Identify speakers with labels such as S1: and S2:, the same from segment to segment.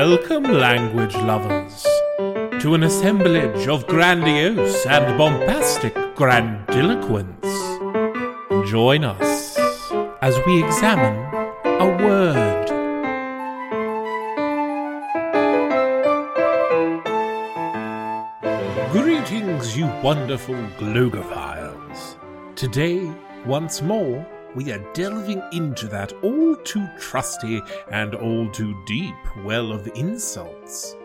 S1: Welcome, language lovers, to an assemblage of grandiose and bombastic grandiloquence. Join us as we examine a word. Greetings, you wonderful glogophiles. Today, once more, we are delving into that all too trusty and all too deep well of insults.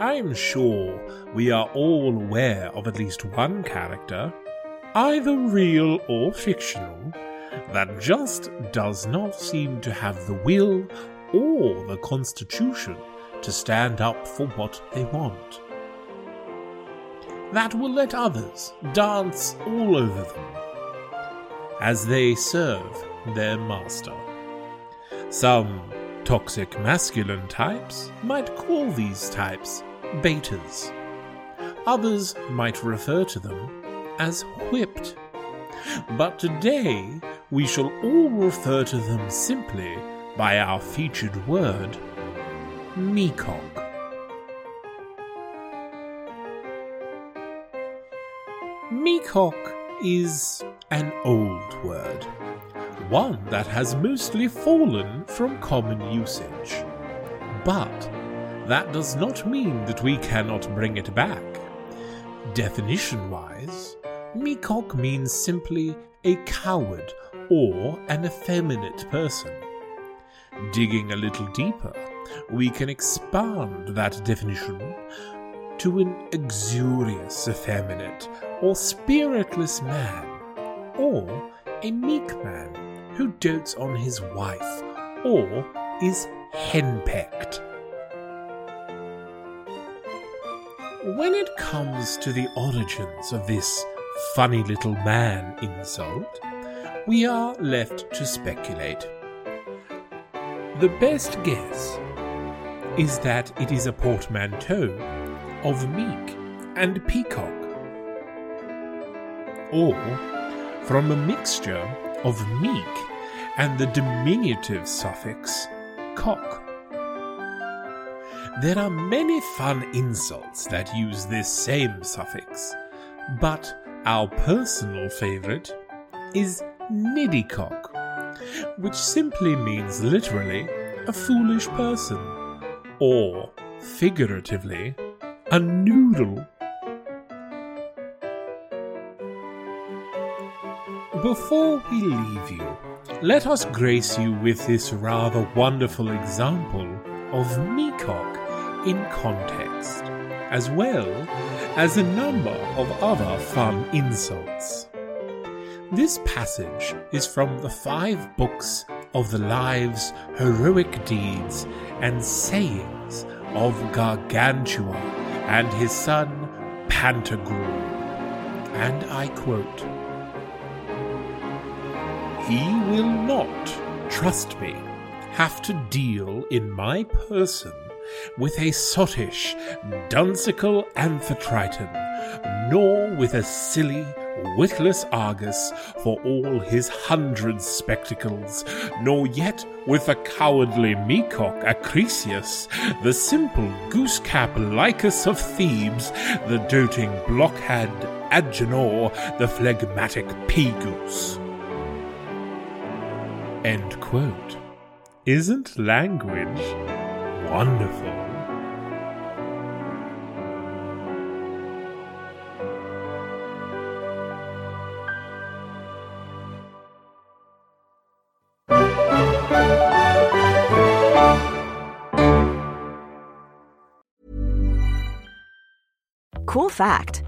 S1: I am sure we are all aware of at least one character, either real or fictional, that just does not seem to have the will or the constitution to stand up for what they want. That will let others dance all over them as they serve their master. Some toxic masculine types might call these types betas. Others might refer to them as whipped. But today we shall all refer to them simply by our featured word, meacock. Meacock is an old word, one that has mostly fallen from common usage. But that does not mean that we cannot bring it back. Definition wise, meacock means simply a coward or an effeminate person. Digging a little deeper, we can expand that definition to an uxorious effeminate or spiritless man, or a meek man who dotes on his wife, or is henpecked. When it comes to the origins of this funny little man insult, we are left to speculate. The best guess is that it is a portmanteau of meek and peacock, or from a mixture of meek and the diminutive suffix cock. There are many fun insults that use this same suffix, but our personal favorite is niddycock, which simply means literally a foolish person, or figuratively, a noodle. Before we leave you, let us grace you with this rather wonderful example of meacock in context, as well as a number of other fun insults. This passage is from the five books of the lives, heroic deeds, and sayings of Gargantua and his son Pantagruel. And I quote He will not, trust me, have to deal in my person with a sottish, duncical Amphitryon, nor with a silly, witless Argus for all his hundred spectacles, nor yet with the cowardly Meacock Acrisius, the simple goosecap Lycus of Thebes, the doting blockhead Agenor, the phlegmatic pea-goose. End quote. Isn't language wonderful?
S2: Cool fact